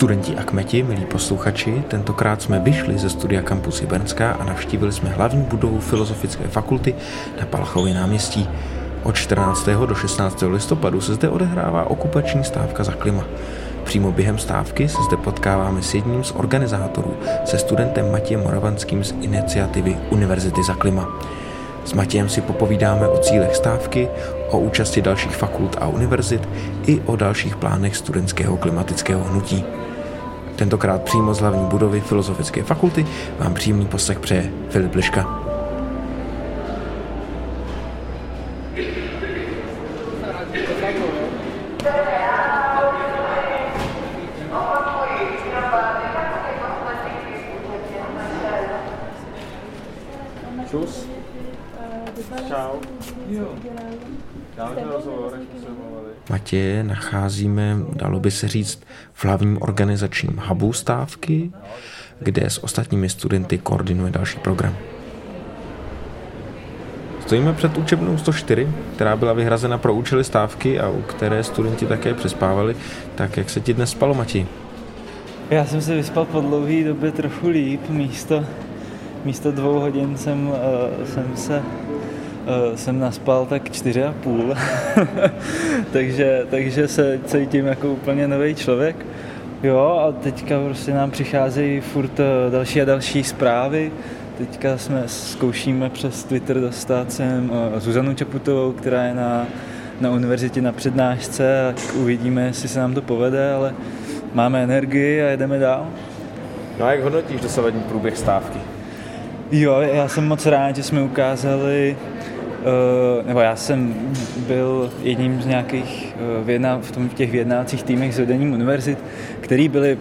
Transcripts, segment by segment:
Studenti a kmeti, milí posluchači, tentokrát jsme vyšli ze studia Campus Brnská a navštívili jsme hlavní budovu Filozofické fakulty na Palchově náměstí. Od 14. do 16. listopadu se zde odehrává okupační stávka za klima. Přímo během stávky se zde potkáváme s jedním z organizátorů, se studentem Matějem Moravanským z iniciativy Univerzity za klima. S Matějem si popovídáme o cílech stávky, o účasti dalších fakult a univerzit i o dalších plánech studentského klimatického hnutí. Tentokrát přímo z hlavní budovy Filozofické fakulty vám příjemný poslech přeje Filip Liška. Matěje nacházíme, dalo by se říct, v hlavním organizačním hubu stávky, kde s ostatními studenty koordinuje další program. Stojíme před učebnou 104, která byla vyhrazena pro účely stávky a u které studenti také přespávali. Tak jak se ti dnes spalo, Mati? Já jsem se vyspal po dlouhé době trochu líp. Místo, místo dvou hodin jsem, uh, jsem se jsem naspal tak čtyři a půl, takže, takže se cítím jako úplně nový člověk. Jo, a teďka prostě nám přicházejí furt uh, další a další zprávy. Teďka jsme zkoušíme přes Twitter dostat sem uh, Zuzanu Čaputovou, která je na, na univerzitě na přednášce a uvidíme, jestli se nám to povede, ale máme energii a jedeme dál. No a jak hodnotíš dosavadní průběh stávky? Jo, já jsem moc rád, že jsme ukázali nebo já jsem byl jedním z nějakých uh, vyjedná, v, tom, v těch vyjednávacích týmech s vedením univerzit, který byli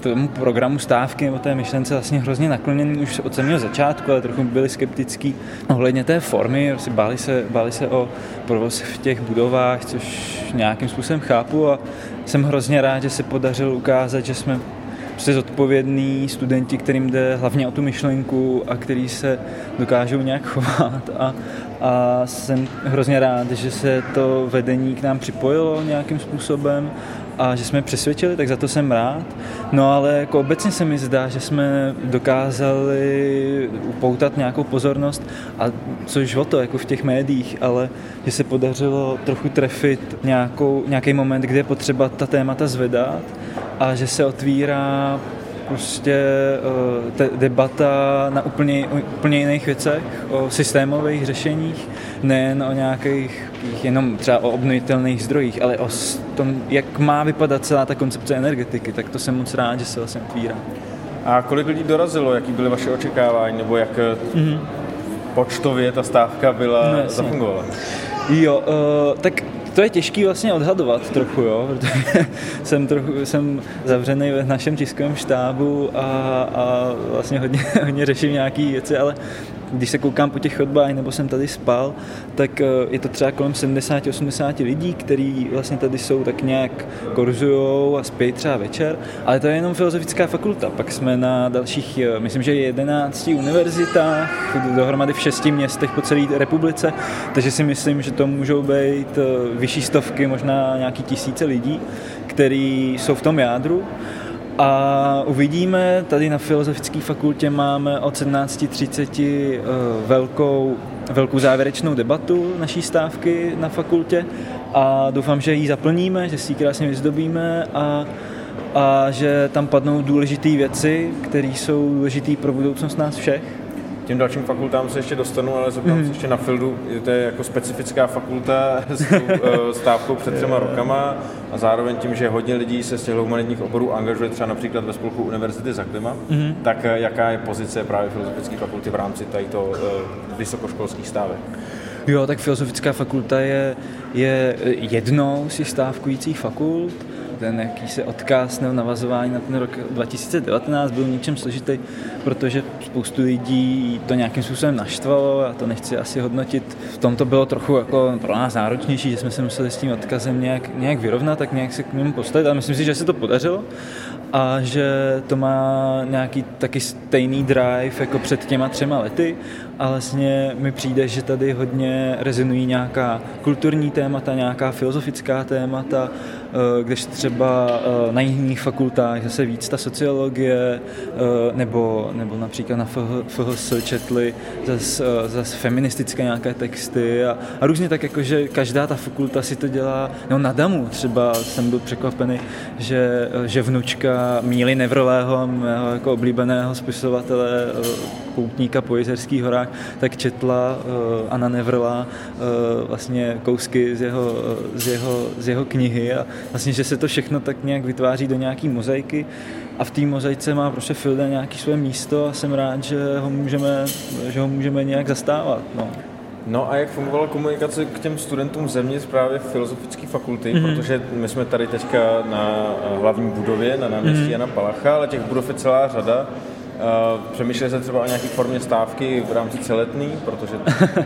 tomu programu stávky nebo té myšlence vlastně hrozně nakloněný už od samého začátku, ale trochu byli skeptický ohledně té formy, prostě báli se, báli se o provoz v těch budovách, což nějakým způsobem chápu a jsem hrozně rád, že se podařilo ukázat, že jsme prostě zodpovědní studenti, kterým jde hlavně o tu myšlenku a který se dokážou nějak chovat a, a jsem hrozně rád, že se to vedení k nám připojilo nějakým způsobem a že jsme přesvědčili, tak za to jsem rád. No ale jako obecně se mi zdá, že jsme dokázali upoutat nějakou pozornost a což o to, jako v těch médiích, ale že se podařilo trochu trefit nějakou, nějaký moment, kde je potřeba ta témata zvedat a že se otvírá prostě uh, te, debata na úplně, úplně jiných věcech, o systémových řešeních, nejen o nějakých jenom třeba o obnovitelných zdrojích, ale o tom, jak má vypadat celá ta koncepce energetiky, tak to jsem moc rád, že se vlastně otvírá. A kolik lidí dorazilo, jaký byly vaše očekávání, nebo jak mm-hmm. počtově ta stávka byla no, zafungovala? Jo, uh, tak to je těžký vlastně odhadovat trochu, jo, protože jsem, trochu, jsem zavřený v našem tiskovém štábu a, a vlastně hodně, hodně řeším nějaké věci, ale když se koukám po těch chodbách nebo jsem tady spal, tak eh, je to třeba kolem 70-80 lidí, kteří vlastně tady jsou tak nějak korzujou a spí třeba večer, ale to je jenom filozofická fakulta. Pak jsme na dalších, eh, myslím, že 11 univerzitách, dohromady v šesti městech po celé republice, takže si myslím, že to můžou být eh, vyšší stovky, možná nějaký tisíce lidí, kteří jsou v tom jádru. A uvidíme, tady na Filozofické fakultě máme od 17.30 eh, velkou, velkou závěrečnou debatu naší stávky na fakultě a doufám, že ji zaplníme, že si ji krásně vyzdobíme a, a že tam padnou důležité věci, které jsou důležité pro budoucnost nás všech těm dalším fakultám se ještě dostanu, ale zeptám mm. se ještě na Fildu. To je jako specifická fakulta s tou eh, stávkou před třema rokama a zároveň tím, že hodně lidí se z těch humanitních oborů angažuje třeba například ve spolku Univerzity za klima, mm. tak eh, jaká je pozice právě filozofické fakulty v rámci to uh, vysokoškolských stávek? Jo, tak filozofická fakulta je, je jednou z těch stávkujících fakult ten jakýsi odkaz nebo navazování na ten rok 2019 byl něčem složitý, protože spoustu lidí to nějakým způsobem naštvalo a to nechci asi hodnotit. V tom to bylo trochu jako pro nás náročnější, že jsme se museli s tím odkazem nějak, nějak vyrovnat, tak nějak se k němu postavit, ale myslím si, že se to podařilo a že to má nějaký taky stejný drive jako před těma třema lety a vlastně mi přijde, že tady hodně rezonují nějaká kulturní témata, nějaká filozofická témata když třeba na jiných fakultách zase víc ta sociologie, nebo, nebo například na FHS četli zase, zase feministické nějaké texty a, a různě tak jako, že každá ta fakulta si to dělá, no na Damu. Třeba jsem byl překvapený, že, že vnučka Míly Nevrlého, mého jako oblíbeného spisovatele, poutníka po Jezerských horách, tak četla Anna Nevrla vlastně kousky z jeho, z jeho, z jeho knihy a vlastně, že se to všechno tak nějak vytváří do nějaký mozaiky a v té mozaice má prostě Filda nějaký své místo a jsem rád, že ho můžeme, že ho můžeme nějak zastávat. No. No a jak fungovala komunikace k těm studentům země právě filozofické fakulty, mm-hmm. protože my jsme tady teďka na hlavní budově, na náměstí mm-hmm. Jana Palacha, ale těch budov je celá řada. Uh, přemýšleli se třeba o nějaké formě stávky v rámci celetný, protože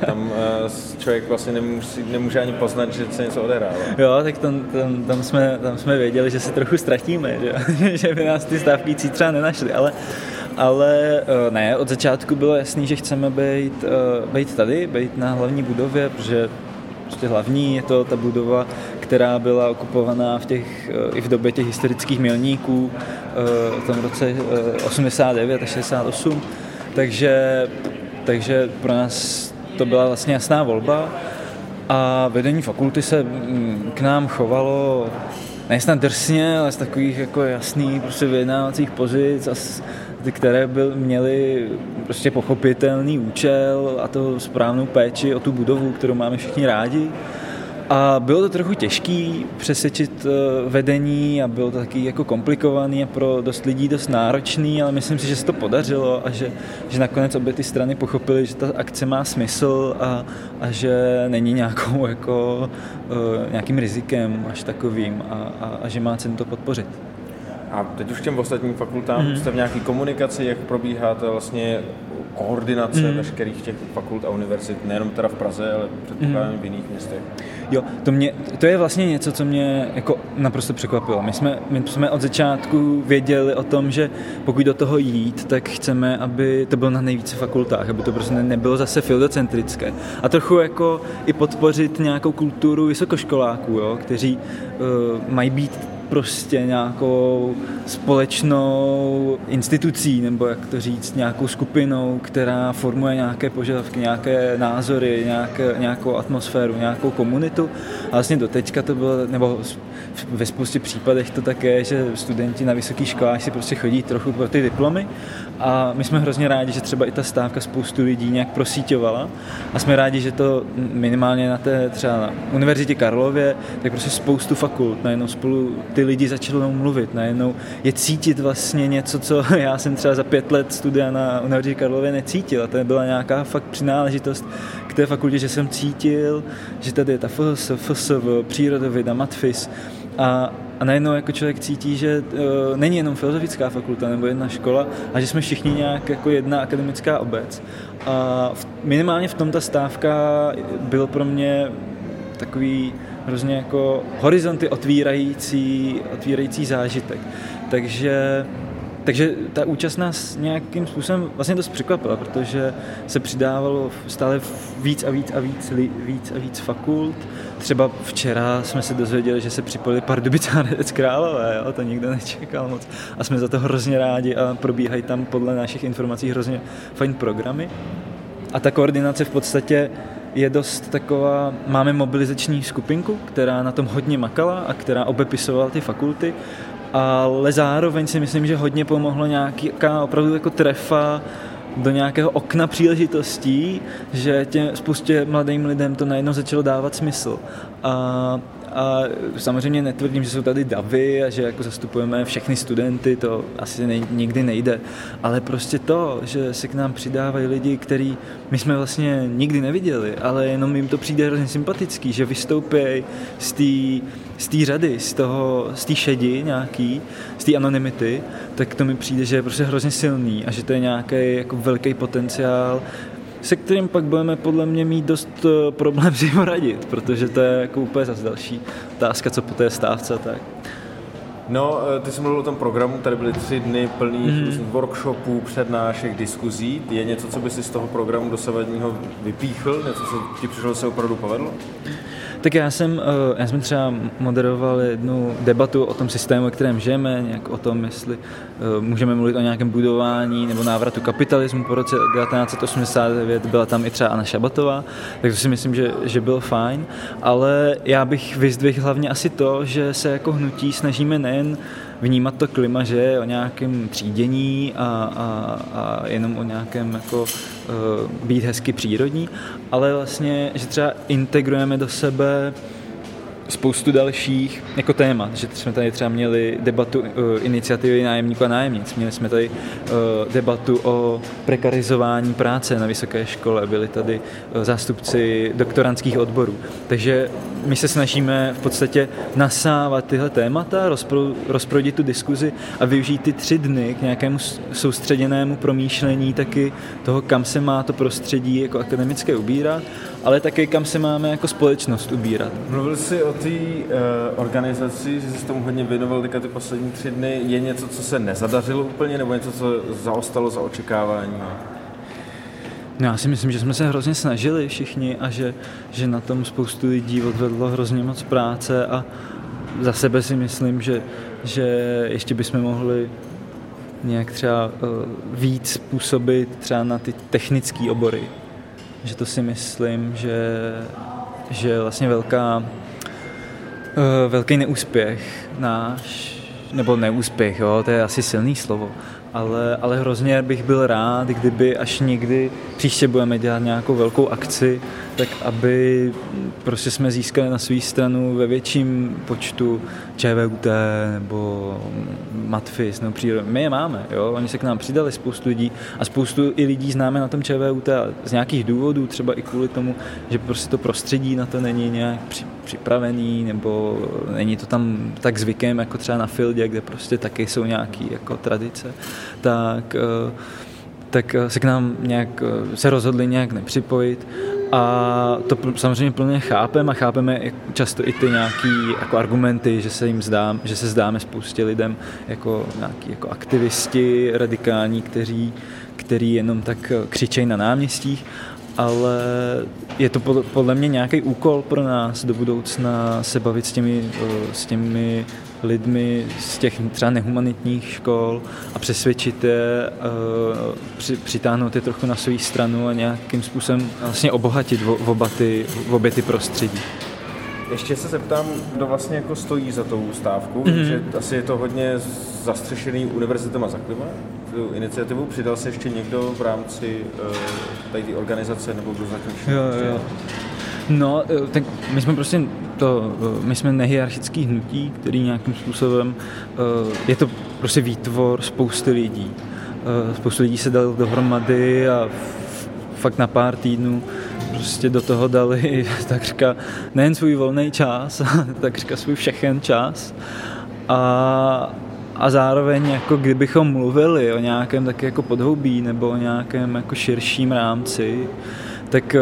tam uh, člověk vlastně nemusí, nemůže ani poznat, že se něco odehrává. Jo, tak tam, tam, tam, jsme, tam jsme věděli, že se trochu ztratíme, že, že by nás ty stávky třeba nenašly, ale ale uh, ne, od začátku bylo jasný, že chceme být, být tady, být na hlavní budově, protože prostě hlavní je to ta budova, která byla okupovaná v těch, i v době těch historických milníků v tom roce 89 a 68. Takže, takže pro nás to byla vlastně jasná volba a vedení fakulty se mm, k nám chovalo nejsnad drsně, ale z takových jako jasných prostě vyjednávacích pozic a které byl, měly prostě pochopitelný účel a to správnou péči o tu budovu, kterou máme všichni rádi. A bylo to trochu těžký přesvědčit eh, vedení a bylo to taky jako komplikovaný a pro dost lidí dost náročný, ale myslím si, že se to podařilo a že, že nakonec obě ty strany pochopily, že ta akce má smysl a, a že není nějakou jako, uh, nějakým rizikem až takovým a, a, a že má cenu to podpořit. A teď už těm ostatním fakultám mm. jste v nějaké komunikaci, jak probíhá to vlastně koordinace mm. veškerých těch fakult a univerzit, nejenom teda v Praze, ale předpokládám mm. v jiných městech. Jo, to, mě, to je vlastně něco, co mě jako naprosto překvapilo. My jsme, my jsme od začátku věděli o tom, že pokud do toho jít, tak chceme, aby to bylo na nejvíce fakultách, aby to prostě nebylo zase filodocentrické. A trochu jako i podpořit nějakou kulturu vysokoškoláků, jo, kteří uh, mají být prostě nějakou společnou institucí, nebo jak to říct, nějakou skupinou, která formuje nějaké požadavky, nějaké názory, nějaké, nějakou atmosféru, nějakou komunitu. A vlastně do teďka to bylo, nebo ve spoustě případech to také, že studenti na vysokých školách si prostě chodí trochu pro ty diplomy a my jsme hrozně rádi, že třeba i ta stávka spoustu lidí nějak prosíťovala a jsme rádi, že to minimálně na té třeba na Univerzitě Karlově, tak prostě spoustu fakult najednou spolu ty lidi začali mluvit, najednou je cítit vlastně něco, co já jsem třeba za pět let studia na Univerzitě Karlově necítil. A to byla nějaká fakt přináležitost k té fakultě, že jsem cítil, že tady je ta FS, FSV, přírodověda, matfis. A, a najednou jako člověk cítí, že uh, není jenom filozofická fakulta nebo jedna škola, a že jsme všichni nějak jako jedna akademická obec. A v, minimálně v tom ta stávka byl pro mě takový hrozně jako horizonty otvírající, otvírající zážitek. Takže takže ta účast nás nějakým způsobem vlastně dost překvapila, protože se přidávalo stále víc a víc a víc, víc a víc fakult. Třeba včera jsme se dozvěděli, že se připojili Hradec Králové, jo? to nikdo nečekal moc. A jsme za to hrozně rádi a probíhají tam podle našich informací hrozně fajn programy. A ta koordinace v podstatě je dost taková, máme mobilizační skupinku, která na tom hodně makala a která obepisovala ty fakulty ale zároveň si myslím, že hodně pomohlo nějaká opravdu jako trefa do nějakého okna příležitostí, že tě, spoustě mladým lidem to najednou začalo dávat smysl. A a samozřejmě netvrdím, že jsou tady davy a že jako zastupujeme všechny studenty, to asi nej, nikdy nejde. Ale prostě to, že se k nám přidávají lidi, který my jsme vlastně nikdy neviděli, ale jenom jim to přijde hrozně sympatický, že vystoupí z té z té řady, z toho, z té šedi nějaký, z té anonymity, tak to mi přijde, že je prostě hrozně silný a že to je nějaký jako velký potenciál se kterým pak budeme podle mě mít dost eh, problém si ho radit, protože to je jako úplně zase další otázka, co po té stávce tak. No, eh, ty jsi mluvil o tom programu, tady byly tři dny plných mm. workshopů, přednášek, diskuzí. Je něco, co by si z toho programu dosavadního vypíchl? Něco, co ti přišlo, se opravdu povedlo? Tak já jsem, eh, já jsem třeba moderoval jednu debatu o tom systému, ve kterém žijeme, nějak o tom, jestli eh, můžeme mluvit o nějakém budování nebo návratu kapitalismu. Po roce 1989, byla tam i třeba Anna Šabatová, tak to si myslím, že, že byl fajn, ale já bych vyzdvihl hlavně asi to, že se jako hnutí snažíme nejen vnímat to klima, že je o nějakém třídění a, a, a jenom o nějakém jako uh, být hezky přírodní, ale vlastně, že třeba integrujeme do sebe spoustu dalších jako témat, že jsme tady třeba měli debatu uh, iniciativy nájemníků a nájemnic, měli jsme tady uh, debatu o prekarizování práce na vysoké škole, byli tady uh, zástupci doktorantských odborů. Takže my se snažíme v podstatě nasávat tyhle témata, rozpro, rozprodit tu diskuzi a využít ty tři dny k nějakému soustředěnému promýšlení taky toho, kam se má to prostředí jako akademické ubírat, ale taky kam se máme jako společnost ubírat. Mluvil jsi o té uh, organizaci, že jsi tomu hodně věnoval teďka ty poslední tři dny. Je něco, co se nezadařilo úplně, nebo něco, co zaostalo za očekávání? No, já si myslím, že jsme se hrozně snažili všichni a že, že na tom spoustu lidí odvedlo hrozně moc práce a za sebe si myslím, že, že ještě bychom mohli nějak třeba uh, víc působit třeba na ty technické obory. Že to si myslím, že, že vlastně velká, uh, velký neúspěch náš, nebo neúspěch, jo, to je asi silný slovo, ale, ale hrozně bych byl rád, kdyby až někdy příště budeme dělat nějakou velkou akci, tak aby prostě jsme získali na svou stranu ve větším počtu ČVUT nebo Matfis nebo přírodu. My je máme, jo? oni se k nám přidali spoustu lidí a spoustu i lidí známe na tom ČVUT z nějakých důvodů, třeba i kvůli tomu, že prostě to prostředí na to není nějak připravený nebo není to tam tak zvykem jako třeba na Fieldě, kde prostě taky jsou nějaké jako tradice, tak uh, tak eh, se k nám nějak, eh, se rozhodli nějak nepřipojit. A to samozřejmě plně chápeme a chápeme často i ty nějaký jako argumenty, že se jim zdám, že se zdáme spoustě lidem jako nějaký jako aktivisti radikální, kteří, kteří jenom tak eh, křičejí na náměstích, ale je to podle mě nějaký úkol pro nás do budoucna se bavit s těmi, s těmi lidmi z těch třeba nehumanitních škol a přesvědčit je, při, přitáhnout je trochu na svou stranu a nějakým způsobem vlastně obohatit v, oba ty, v obě ty prostředí. Ještě se zeptám, kdo vlastně jako stojí za tou stávku, mm-hmm. že asi je to hodně zastřešený univerzitama za klima, tu iniciativu. Přidal se ještě někdo v rámci uh, tady organizace, nebo kdo zatím jo, jo. No, eh, tak my jsme prostě to, eh, my jsme nehierarchický hnutí, který nějakým způsobem, eh, je to prostě výtvor spousty lidí. Spoustu lidí se dal dohromady a fakt na pár týdnů prostě do toho dali takřka nejen svůj volný čas, takřka svůj všechen čas. A, a zároveň jako kdybychom mluvili o nějakém taky jako podhoubí nebo o nějakém jako širším rámci, tak, eh,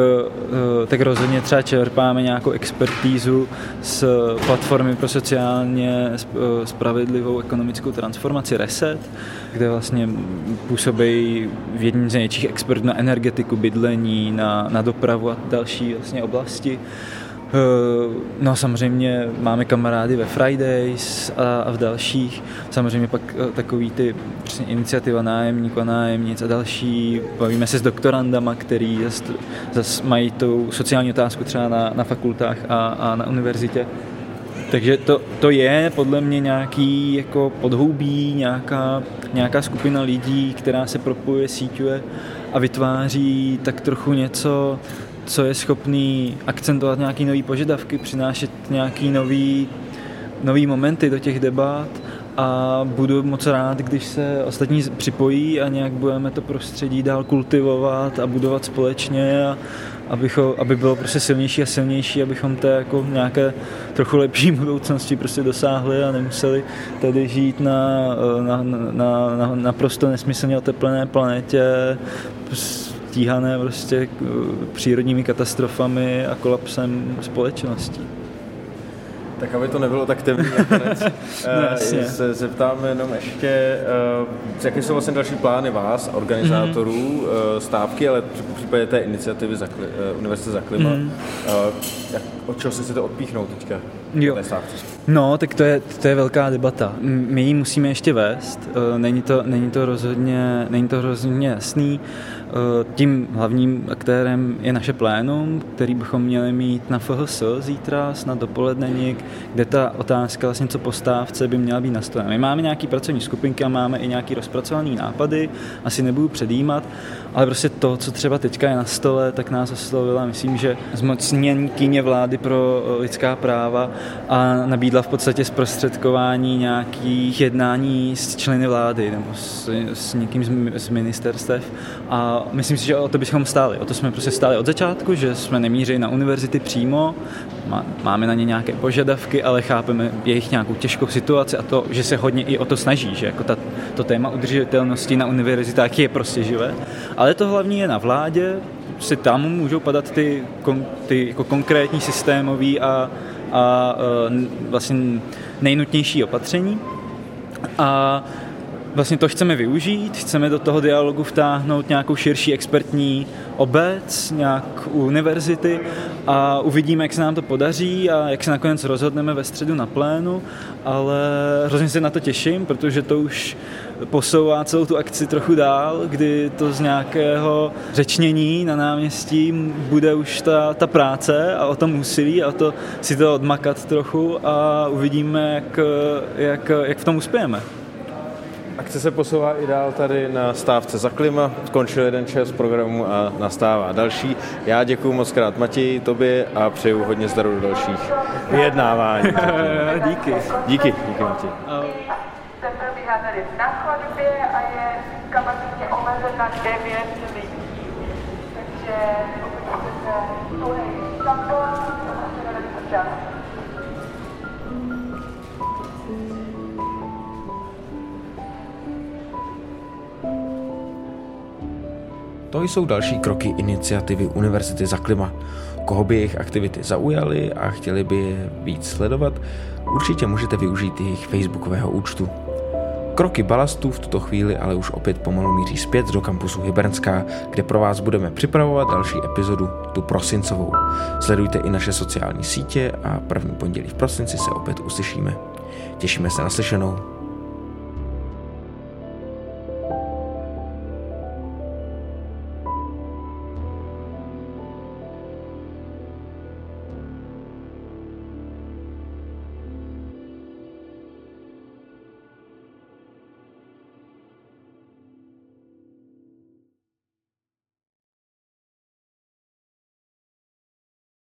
eh, tak rozhodně třeba čerpáme nějakou expertízu z platformy pro sociálně eh, spravedlivou ekonomickou transformaci Reset, kde vlastně působí v jedním z největších expertů na energetiku, bydlení, na, na dopravu a další vlastně oblasti. Eh, no samozřejmě máme kamarády ve Fridays a, a v dalších. Samozřejmě pak eh, takový ty přesně iniciativa nájemníků a nájemnic a další. Bavíme se s doktorandama, který zase mají tu sociální otázku třeba na, na fakultách a, a na univerzitě. Takže to, to je podle mě nějaký jako podhoubí, nějaká, nějaká skupina lidí, která se propojuje, síťuje a vytváří tak trochu něco, co je schopný akcentovat nějaké nové požadavky, přinášet nějaké nový momenty do těch debat a budu moc rád, když se ostatní připojí a nějak budeme to prostředí dál kultivovat a budovat společně a abycho, aby bylo prostě silnější a silnější, abychom té jako nějaké trochu lepší budoucnosti prostě dosáhli a nemuseli tady žít na, na, na, na, na naprosto nesmyslně oteplené planetě stíhané prostě přírodními katastrofami a kolapsem společnosti. Tak aby to nebylo tak temné nakonec, no, se zeptám jenom ještě, uh, jaké jsou vlastně další plány vás, organizátorů mm-hmm. stávky, ale v případě té iniciativy za, Univerzity za klima. Mm-hmm. Jak od čeho se chcete odpíchnout teďka? Jo. No, tak to je, to je velká debata. My ji musíme ještě vést. Eh, není to, není to, rozhodně, není to rozhodně jasný. Eh, tím hlavním aktérem je naše plénum, který bychom měli mít na FHS zítra, snad dopoledne kde ta otázka vlastně co postávce by měla být nastavena. My máme nějaký pracovní skupinky a máme i nějaký rozpracovaný nápady, asi nebudu předjímat, ale prostě to, co třeba teďka je na stole, tak nás oslovila, myslím, že zmocněnkyně vlády pro eh, lidská práva a nabídla v podstatě zprostředkování nějakých jednání s členy vlády nebo s, s někým z, z ministerstev a myslím si, že o to bychom stáli. O to jsme prostě stáli od začátku, že jsme nemířili na univerzity přímo, máme na ně nějaké požadavky, ale chápeme jejich nějakou těžkou situaci a to, že se hodně i o to snaží, že jako ta, to téma udržitelnosti na univerzitách je prostě živé. Ale to hlavní je na vládě, si tam můžou padat ty, ty jako konkrétní systémové a, a, a vlastně nejnutnější opatření. A vlastně to chceme využít, chceme do toho dialogu vtáhnout nějakou širší expertní obec, nějak univerzity a uvidíme, jak se nám to podaří a jak se nakonec rozhodneme ve středu na plénu, ale hrozně se na to těším, protože to už posouvá celou tu akci trochu dál, kdy to z nějakého řečnění na náměstí bude už ta, ta práce a o tom úsilí a o to si to odmakat trochu a uvidíme, jak, jak, jak v tom uspějeme. Akce se posouvá i dál tady na stávce za klima. Skončil jeden čas programu a nastává další. Já děkuji moc krát Matěji, tobě a přeju hodně zdaru do dalších vyjednávání. díky. Díky, díky Matěji. Tady na chodbě a je kapacitně omezen na 9 lidí. Takže pokud chcete tuhej tampon, to čas. To jsou další kroky iniciativy Univerzity za klima. Koho by jejich aktivity zaujaly a chtěli by je víc sledovat, určitě můžete využít jejich facebookového účtu. Kroky balastu v tuto chvíli ale už opět pomalu míří zpět do kampusu Hybernská, kde pro vás budeme připravovat další epizodu, tu prosincovou. Sledujte i naše sociální sítě a první pondělí v prosinci se opět uslyšíme. Těšíme se na slyšenou.